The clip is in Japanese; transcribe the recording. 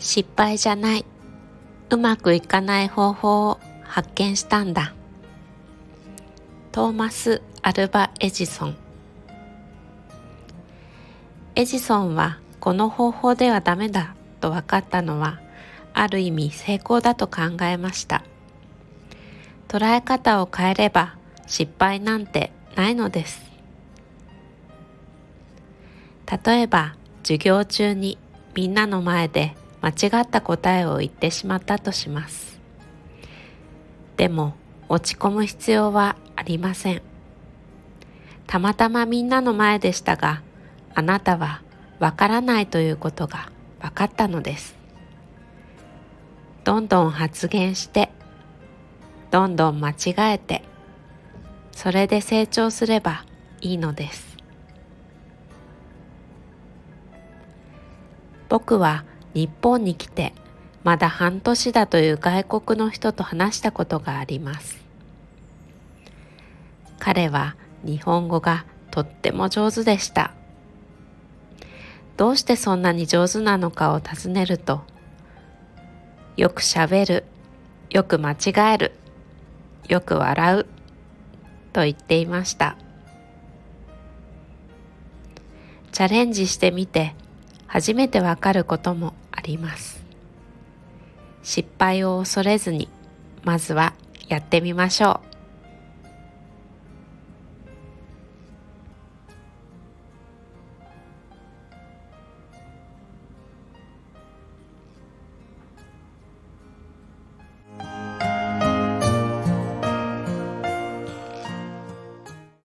失敗じゃない、うまくいかない方法を発見したんだ。トーマス・アルバ・エジソン。エジソンはこの方法ではダメだと分かったのはある意味成功だと考えました。捉え方を変えれば失敗なんてないのです。例えば授業中にみんなの前で間違った答えを言ってしまったとします。でも落ち込む必要はありません。たまたまみんなの前でしたがあなたはわからないということが分かったのです。どんどん発言してどんどん間違えてそれで成長すればいいのです。僕は日本に来てまだ半年だという外国の人と話したことがあります。彼は日本語がとっても上手でした。どうしてそんなに上手なのかを尋ねるとよくしゃべるよく間違えるよく笑うと言っていました。チャレンジしてみて初めてわかることもります。失敗を恐れずにまずはやってみましょう。